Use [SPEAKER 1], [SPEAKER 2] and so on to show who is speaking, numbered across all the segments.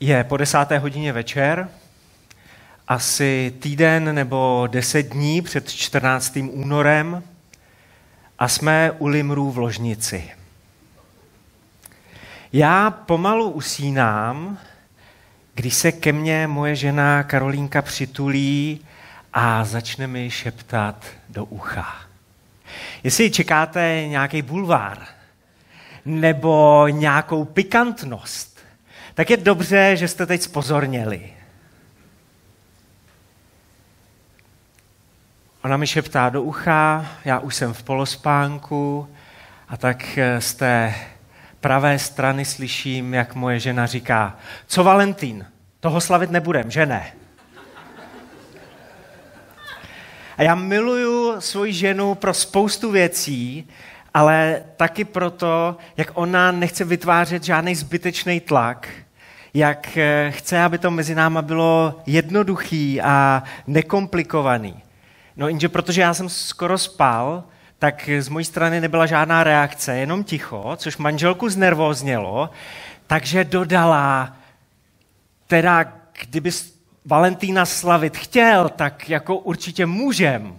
[SPEAKER 1] Je po desáté hodině večer, asi týden nebo deset dní před 14. únorem a jsme u Limrů v ložnici. Já pomalu usínám, když se ke mně moje žena Karolínka přitulí a začne mi šeptat do ucha. Jestli čekáte nějaký bulvár nebo nějakou pikantnost, tak je dobře, že jste teď spozorněli. Ona mi šeptá do ucha, já už jsem v polospánku a tak z té pravé strany slyším, jak moje žena říká, co Valentín, toho slavit nebudem, že ne? A já miluju svoji ženu pro spoustu věcí, ale taky proto, jak ona nechce vytvářet žádný zbytečný tlak – jak eh, chce, aby to mezi náma bylo jednoduchý a nekomplikovaný. No jenže protože já jsem skoro spal, tak z mojí strany nebyla žádná reakce, jenom ticho, což manželku znervóznělo, takže dodala, teda kdyby Valentína slavit chtěl, tak jako určitě můžem.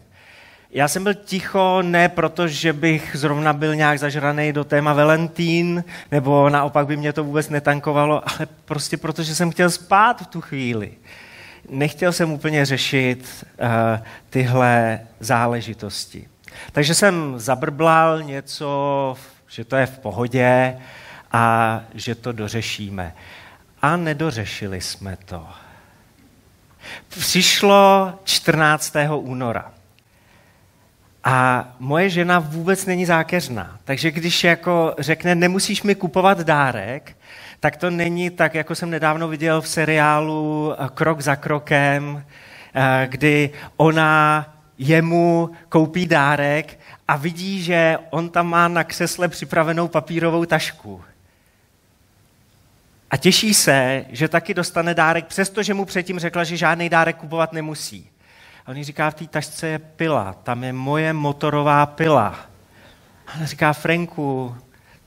[SPEAKER 1] Já jsem byl ticho ne proto, že bych zrovna byl nějak zažraný do téma Valentín, nebo naopak by mě to vůbec netankovalo, ale prostě proto, že jsem chtěl spát v tu chvíli. Nechtěl jsem úplně řešit uh, tyhle záležitosti. Takže jsem zabrblal něco, že to je v pohodě a že to dořešíme. A nedořešili jsme to. Přišlo 14. února. A moje žena vůbec není zákeřná. Takže když jako řekne, nemusíš mi kupovat dárek, tak to není tak, jako jsem nedávno viděl v seriálu eh, Krok za krokem, eh, kdy ona jemu koupí dárek a vidí, že on tam má na křesle připravenou papírovou tašku. A těší se, že taky dostane dárek, přestože mu předtím řekla, že žádný dárek kupovat nemusí. A on říká, v té tašce je pila, tam je moje motorová pila. A on říká, Franku,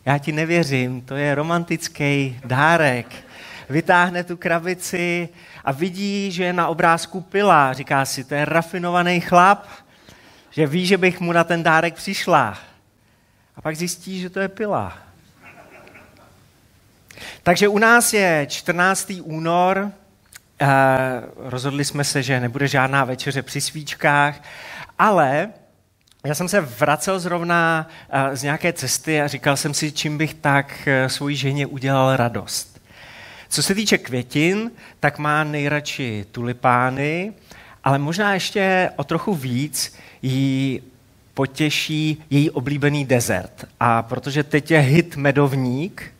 [SPEAKER 1] já ti nevěřím, to je romantický dárek. Vytáhne tu krabici a vidí, že je na obrázku pila. Říká si, to je rafinovaný chlap, že ví, že bych mu na ten dárek přišla. A pak zjistí, že to je pila. Takže u nás je 14. únor, rozhodli jsme se, že nebude žádná večeře při svíčkách, ale já jsem se vracel zrovna eh, z nějaké cesty a říkal jsem si, čím bych tak eh, svojí ženě udělal radost. Co se týče květin, tak má nejradši tulipány, ale možná ještě o trochu víc jí potěší její oblíbený dezert. A protože teď je hit medovník,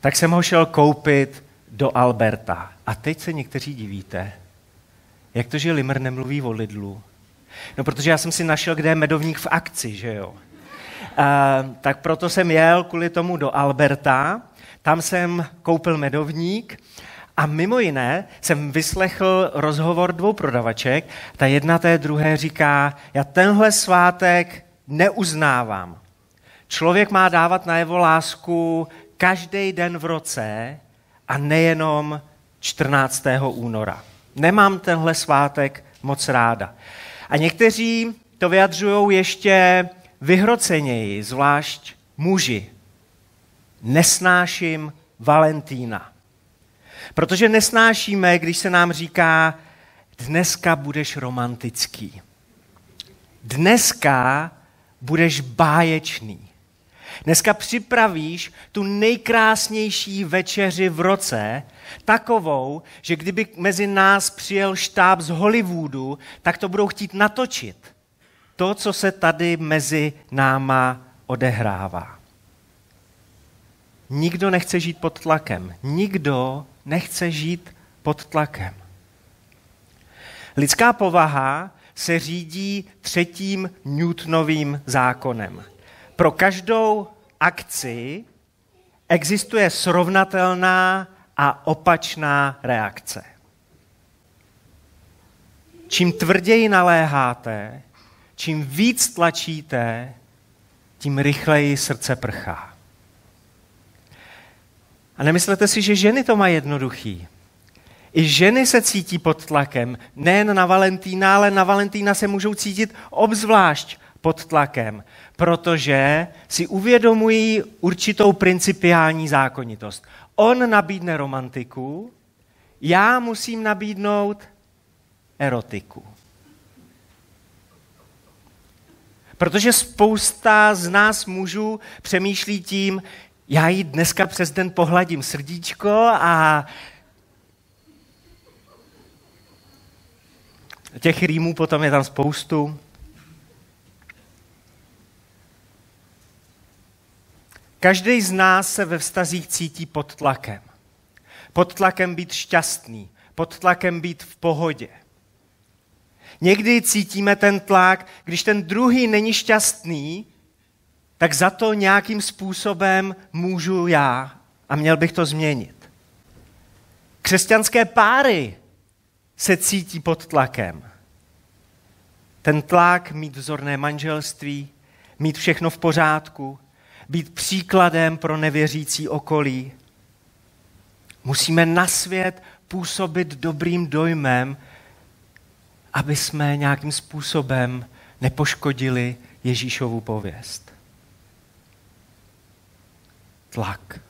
[SPEAKER 1] tak jsem ho šel koupit do Alberta. A teď se někteří divíte, jak to, že Limr nemluví o Lidlu. No, protože já jsem si našel, kde je medovník v akci, že jo. A, tak proto jsem jel kvůli tomu do Alberta, tam jsem koupil medovník a mimo jiné jsem vyslechl rozhovor dvou prodavaček. Ta jedna té druhé říká, já tenhle svátek neuznávám. Člověk má dávat na jeho lásku každý den v roce a nejenom 14. února. Nemám tenhle svátek moc ráda. A někteří to vyjadřují ještě vyhroceněji, zvlášť muži. Nesnáším Valentína. Protože nesnášíme, když se nám říká, dneska budeš romantický. Dneska budeš báječný. Dneska připravíš tu nejkrásnější večeři v roce, takovou, že kdyby mezi nás přijel štáb z Hollywoodu, tak to budou chtít natočit. To, co se tady mezi náma odehrává. Nikdo nechce žít pod tlakem. Nikdo nechce žít pod tlakem. Lidská povaha se řídí třetím Newtonovým zákonem. Pro každou akci existuje srovnatelná a opačná reakce. Čím tvrději naléháte, čím víc tlačíte, tím rychleji srdce prchá. A nemyslete si, že ženy to mají jednoduchý. I ženy se cítí pod tlakem. Nejen na Valentína, ale na Valentína se můžou cítit obzvlášť pod tlakem, protože si uvědomují určitou principiální zákonitost. On nabídne romantiku, já musím nabídnout erotiku. Protože spousta z nás mužů přemýšlí tím, já jí dneska přes den pohladím srdíčko a těch rýmů potom je tam spoustu. Každý z nás se ve vztazích cítí pod tlakem. Pod tlakem být šťastný, pod tlakem být v pohodě. Někdy cítíme ten tlak, když ten druhý není šťastný, tak za to nějakým způsobem můžu já a měl bych to změnit. Křesťanské páry se cítí pod tlakem. Ten tlak mít vzorné manželství, mít všechno v pořádku, být příkladem pro nevěřící okolí. Musíme na svět působit dobrým dojmem, aby jsme nějakým způsobem nepoškodili Ježíšovu pověst. Tlak.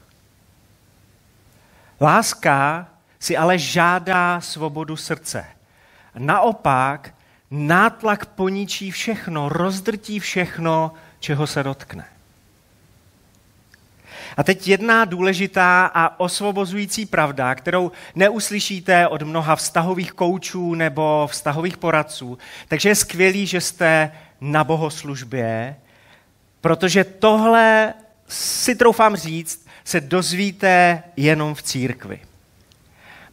[SPEAKER 1] Láska si ale žádá svobodu srdce. Naopak, nátlak poničí všechno, rozdrtí všechno, čeho se dotkne. A teď jedna důležitá a osvobozující pravda, kterou neuslyšíte od mnoha vztahových koučů nebo vztahových poradců. Takže je skvělý, že jste na bohoslužbě, protože tohle si troufám říct, se dozvíte jenom v církvi.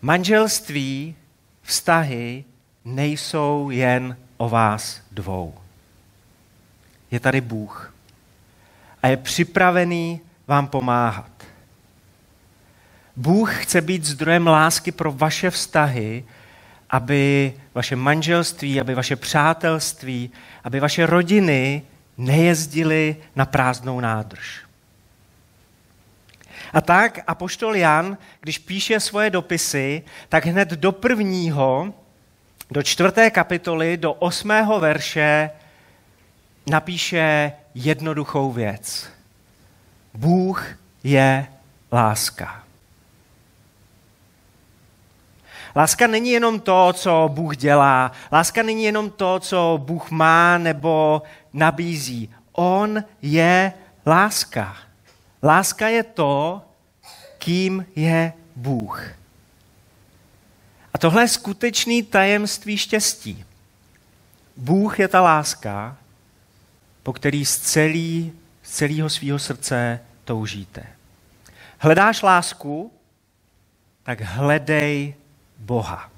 [SPEAKER 1] Manželství, vztahy nejsou jen o vás dvou. Je tady Bůh a je připravený vám pomáhat. Bůh chce být zdrojem lásky pro vaše vztahy, aby vaše manželství, aby vaše přátelství, aby vaše rodiny nejezdily na prázdnou nádrž. A tak apoštol Jan, když píše svoje dopisy, tak hned do prvního, do čtvrté kapitoly, do osmého verše napíše jednoduchou věc. Bůh je láska. Láska není jenom to, co Bůh dělá. Láska není jenom to, co Bůh má nebo nabízí. On je láska. Láska je to, kým je Bůh. A tohle je skutečný tajemství štěstí. Bůh je ta láska, po který z celý celého svého srdce toužíte. Hledáš lásku, tak hledej Boha.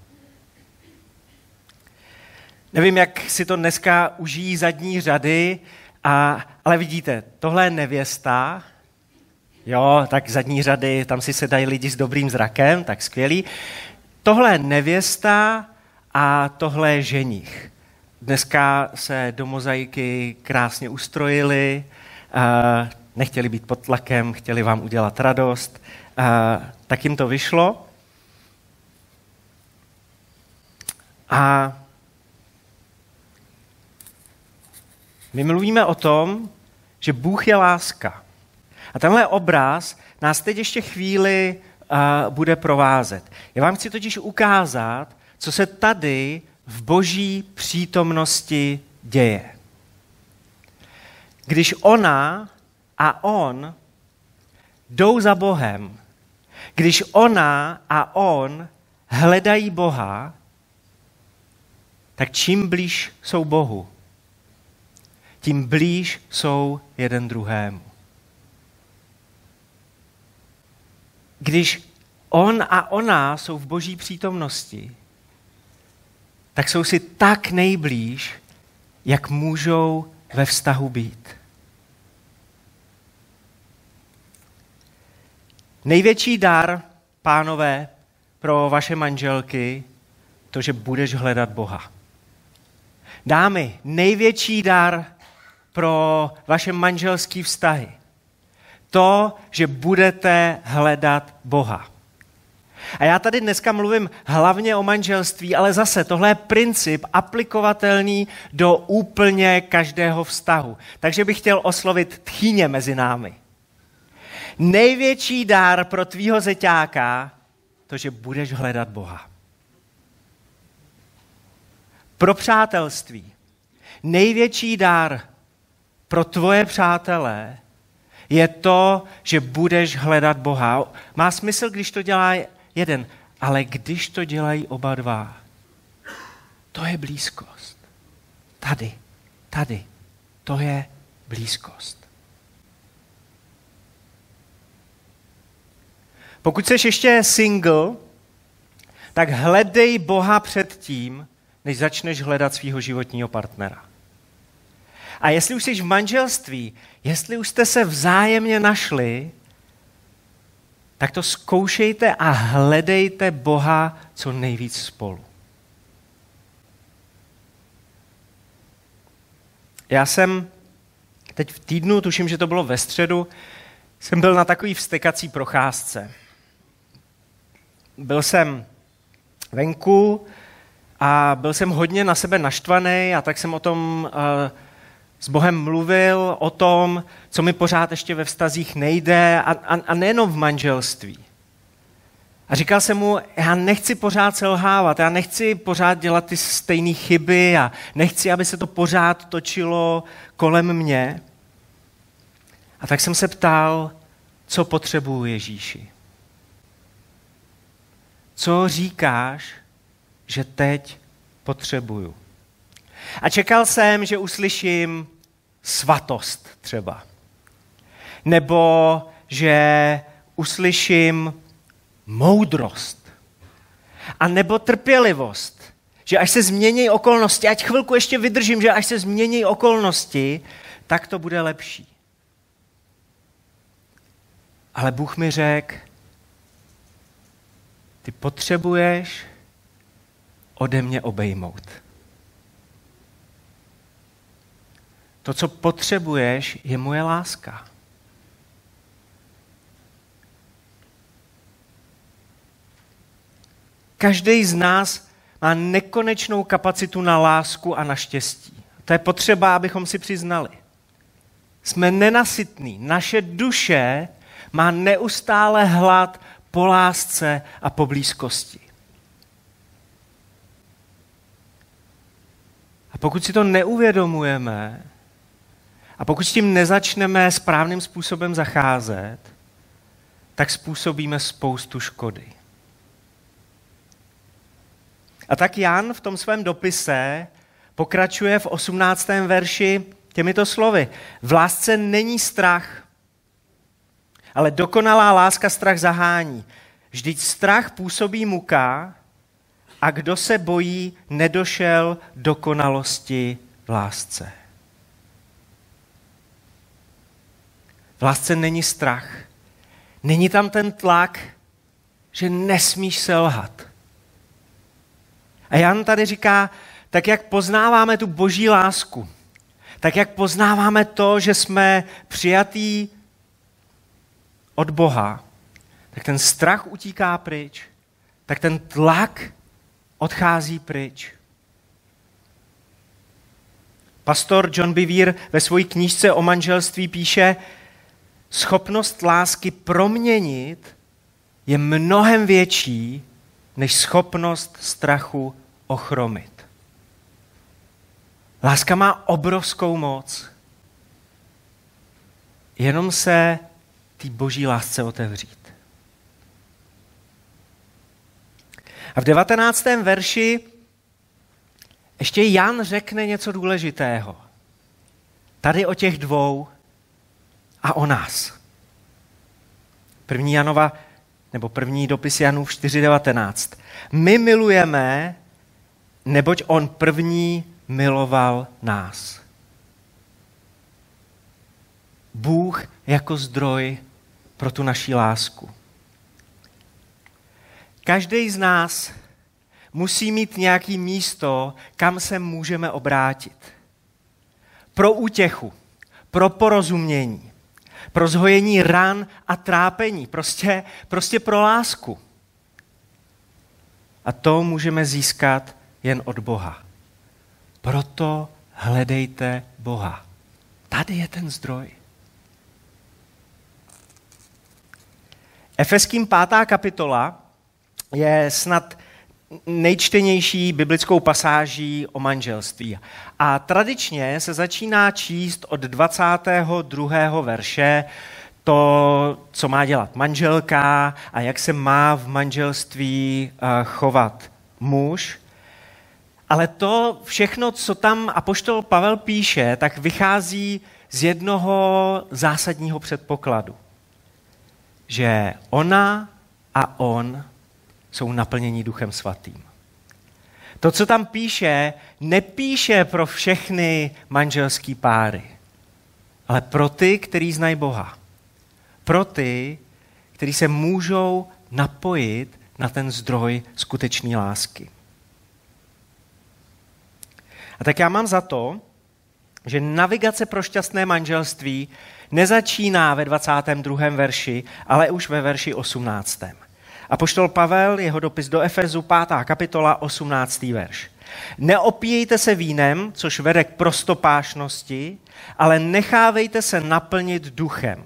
[SPEAKER 1] Nevím, jak si to dneska užijí zadní řady, a, ale vidíte, tohle je nevěsta, jo, tak zadní řady, tam si sedají lidi s dobrým zrakem, tak skvělý. Tohle je nevěsta a tohle je ženich. Dneska se do mozaiky krásně ustrojili, nechtěli být pod tlakem, chtěli vám udělat radost, tak jim to vyšlo. A my mluvíme o tom, že Bůh je láska. A tenhle obraz nás teď ještě chvíli uh, bude provázet. Já vám chci totiž ukázat, co se tady v boží přítomnosti děje. Když ona a on jdou za Bohem, když ona a on hledají Boha, tak čím blíž jsou Bohu, tím blíž jsou jeden druhému. Když on a ona jsou v boží přítomnosti, tak jsou si tak nejblíž, jak můžou ve vztahu být. Největší dar, pánové, pro vaše manželky, to, že budeš hledat Boha. Dámy, největší dar pro vaše manželské vztahy. To, že budete hledat Boha. A já tady dneska mluvím hlavně o manželství, ale zase tohle je princip aplikovatelný do úplně každého vztahu. Takže bych chtěl oslovit tchýně mezi námi. Největší dár pro tvýho zeťáka, to, že budeš hledat Boha. Pro přátelství. Největší dár pro tvoje přátelé je to, že budeš hledat Boha. Má smysl, když to dělá jeden, ale když to dělají oba dva, to je blízkost. Tady, tady, to je blízkost. Pokud jsi ještě single, tak hledej Boha před tím, než začneš hledat svého životního partnera. A jestli už jsi v manželství, jestli už jste se vzájemně našli, tak to zkoušejte a hledejte Boha co nejvíc spolu. Já jsem teď v týdnu, tuším, že to bylo ve středu, jsem byl na takový vstekací procházce. Byl jsem venku a byl jsem hodně na sebe naštvaný a tak jsem o tom uh, s Bohem mluvil o tom, co mi pořád ještě ve vztazích nejde a, a, a nejenom v manželství. A říkal jsem mu, já nechci pořád selhávat, já nechci pořád dělat ty stejné chyby a nechci, aby se to pořád točilo kolem mě. A tak jsem se ptal, co potřebuju Ježíši. Co říkáš, že teď potřebuju? A čekal jsem, že uslyším, svatost třeba. Nebo že uslyším moudrost. A nebo trpělivost. Že až se změní okolnosti, ať chvilku ještě vydržím, že až se změní okolnosti, tak to bude lepší. Ale Bůh mi řekl, ty potřebuješ ode mě obejmout. To, co potřebuješ, je moje láska. Každý z nás má nekonečnou kapacitu na lásku a na štěstí. To je potřeba, abychom si přiznali. Jsme nenasytní. Naše duše má neustále hlad po lásce a po blízkosti. A pokud si to neuvědomujeme, a pokud s tím nezačneme správným způsobem zacházet, tak způsobíme spoustu škody. A tak Jan v tom svém dopise pokračuje v 18. verši těmito slovy. V lásce není strach, ale dokonalá láska strach zahání. Vždyť strach působí muka a kdo se bojí, nedošel dokonalosti v lásce. V lásce není strach. Není tam ten tlak, že nesmíš selhat. A Jan tady říká, tak jak poznáváme tu boží lásku, tak jak poznáváme to, že jsme přijatí od Boha, tak ten strach utíká pryč, tak ten tlak odchází pryč. Pastor John Bevere ve své knížce o manželství píše, schopnost lásky proměnit je mnohem větší než schopnost strachu ochromit. Láska má obrovskou moc. Jenom se té boží lásce otevřít. A v devatenáctém verši ještě Jan řekne něco důležitého. Tady o těch dvou a o nás. První Janova, nebo první dopis Janův 4.19. My milujeme, neboť on první miloval nás. Bůh jako zdroj pro tu naší lásku. Každý z nás musí mít nějaký místo, kam se můžeme obrátit. Pro útěchu, pro porozumění, pro zhojení ran a trápení, prostě, prostě pro lásku. A to můžeme získat jen od Boha. Proto hledejte Boha. Tady je ten zdroj. Efeským pátá kapitola je snad nejčtenější biblickou pasáží o manželství. A tradičně se začíná číst od 22. verše to, co má dělat manželka a jak se má v manželství eh, chovat muž. Ale to všechno, co tam apoštol Pavel píše, tak vychází z jednoho zásadního předpokladu. Že ona a on jsou naplněni Duchem Svatým. To, co tam píše, nepíše pro všechny manželské páry, ale pro ty, kteří znají Boha. Pro ty, kteří se můžou napojit na ten zdroj skutečné lásky. A tak já mám za to, že navigace pro šťastné manželství nezačíná ve 22. verši, ale už ve verši 18. A poštol Pavel, jeho dopis do Efezu, 5. kapitola, 18. verš. Neopíjejte se vínem, což vede k prostopášnosti, ale nechávejte se naplnit duchem.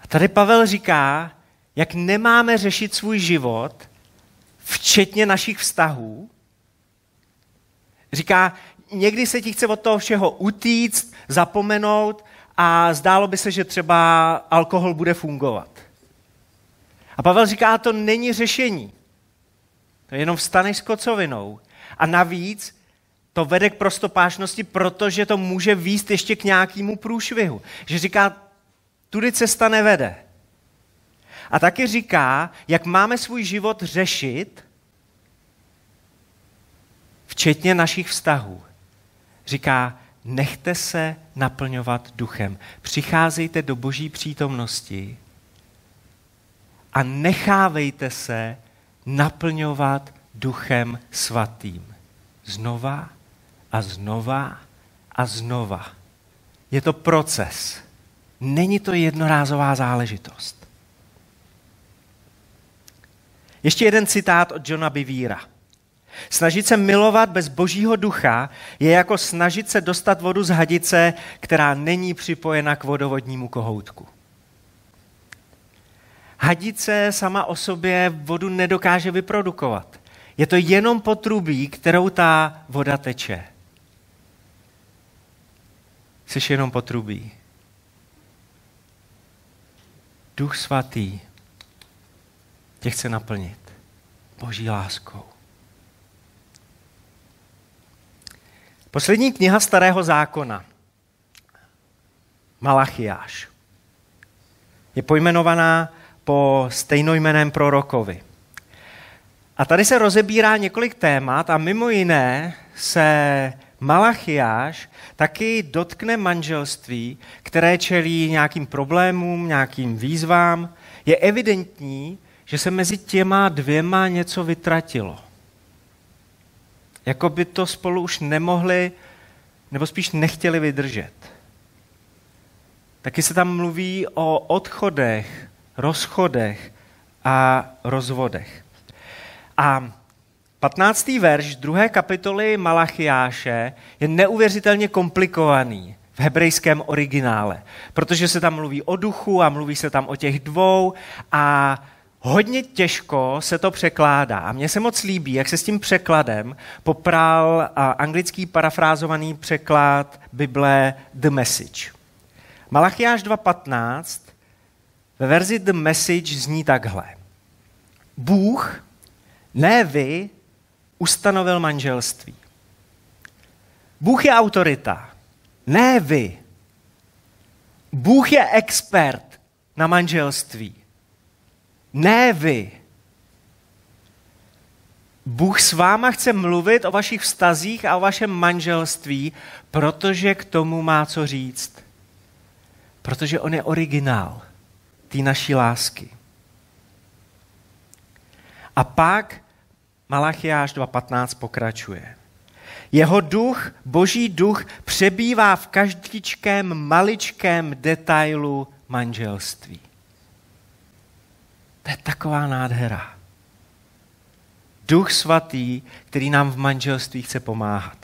[SPEAKER 1] A tady Pavel říká, jak nemáme řešit svůj život, včetně našich vztahů. Říká, někdy se ti chce od toho všeho utíct, zapomenout a zdálo by se, že třeba alkohol bude fungovat. A Pavel říká, to není řešení. To je jenom vstaneš s kocovinou. A navíc to vede k prostopášnosti, protože to může výst ještě k nějakému průšvihu. Že říká, tudy cesta nevede. A taky říká, jak máme svůj život řešit, včetně našich vztahů. Říká, nechte se naplňovat duchem. Přicházejte do boží přítomnosti a nechávejte se naplňovat duchem svatým. Znova a znova a znova. Je to proces. Není to jednorázová záležitost. Ještě jeden citát od Johna Bivíra. Snažit se milovat bez božího ducha je jako snažit se dostat vodu z hadice, která není připojena k vodovodnímu kohoutku. Hadice sama o sobě vodu nedokáže vyprodukovat. Je to jenom potrubí, kterou ta voda teče. Jsi jenom potrubí. Duch svatý tě chce naplnit boží láskou. Poslední kniha Starého zákona, Malachiáš, je pojmenovaná po stejnojmeném prorokovi. A tady se rozebírá několik témat a mimo jiné se Malachiáš taky dotkne manželství, které čelí nějakým problémům, nějakým výzvám. Je evidentní, že se mezi těma dvěma něco vytratilo. Jako by to spolu už nemohli, nebo spíš nechtěli vydržet. Taky se tam mluví o odchodech, rozchodech a rozvodech. A 15. verš druhé kapitoly Malachiáše je neuvěřitelně komplikovaný v hebrejském originále, protože se tam mluví o duchu a mluví se tam o těch dvou a hodně těžko se to překládá. A mně se moc líbí, jak se s tím překladem popral anglický parafrázovaný překlad Bible The Message. Malachiáš 2.15 ve verzi The Message zní takhle. Bůh, ne vy, ustanovil manželství. Bůh je autorita, ne vy. Bůh je expert na manželství. Ne vy. Bůh s váma chce mluvit o vašich vztazích a o vašem manželství, protože k tomu má co říct. Protože on je originál té naší lásky. A pak Malachiáš 2.15 pokračuje. Jeho duch, boží duch, přebývá v každičkém maličkém detailu manželství. To je taková nádhera. Duch svatý, který nám v manželství chce pomáhat.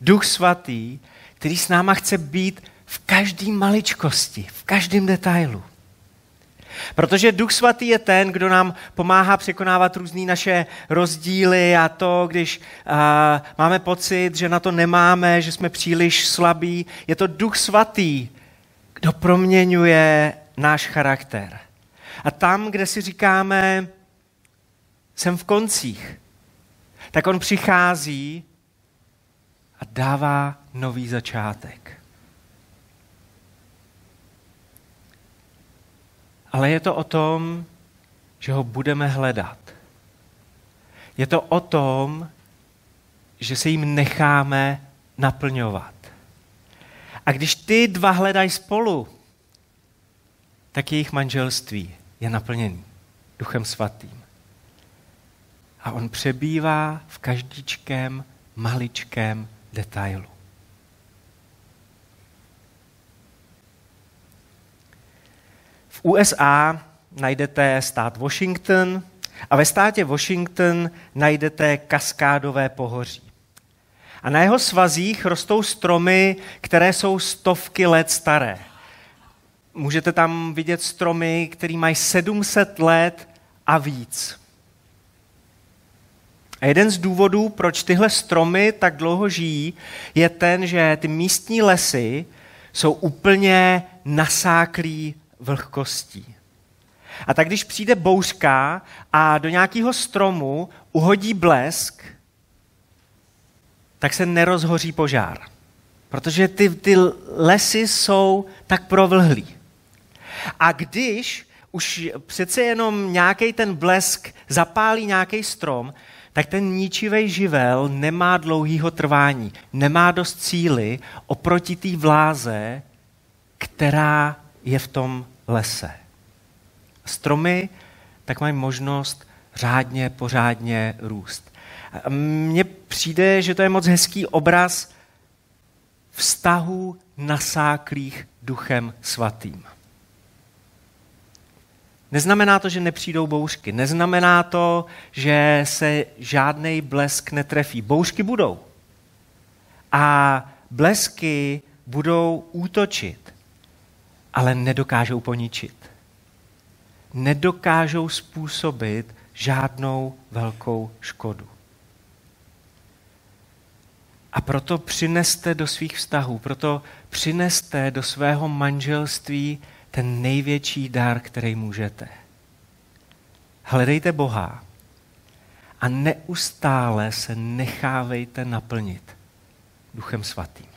[SPEAKER 1] Duch svatý, který s náma chce být v každé maličkosti, v každém detailu. Protože Duch Svatý je ten, kdo nám pomáhá překonávat různé naše rozdíly a to, když uh, máme pocit, že na to nemáme, že jsme příliš slabí. Je to Duch Svatý, kdo proměňuje náš charakter. A tam, kde si říkáme, jsem v koncích, tak on přichází a dává nový začátek. Ale je to o tom, že ho budeme hledat. Je to o tom, že se jim necháme naplňovat. A když ty dva hledají spolu, tak jejich manželství je naplněný Duchem Svatým. A on přebývá v každičkém maličkém detailu. V USA najdete stát Washington a ve státě Washington najdete kaskádové pohoří. A na jeho svazích rostou stromy, které jsou stovky let staré. Můžete tam vidět stromy, které mají 700 let a víc. A jeden z důvodů, proč tyhle stromy tak dlouho žijí, je ten, že ty místní lesy jsou úplně nasáklí vlhkostí. A tak když přijde bouřka a do nějakého stromu uhodí blesk, tak se nerozhoří požár. Protože ty, ty lesy jsou tak provlhlí. A když už přece jenom nějaký ten blesk zapálí nějaký strom, tak ten ničivý živel nemá dlouhýho trvání, nemá dost síly oproti té vláze, která je v tom lese. Stromy tak mají možnost řádně, pořádně růst. Mně přijde, že to je moc hezký obraz vztahu nasáklých duchem svatým. Neznamená to, že nepřijdou bouřky. Neznamená to, že se žádný blesk netrefí. Bouřky budou. A blesky budou útočit, ale nedokážou poničit. Nedokážou způsobit žádnou velkou škodu. A proto přineste do svých vztahů, proto přineste do svého manželství ten největší dar, který můžete. Hledejte Boha a neustále se nechávejte naplnit Duchem Svatým.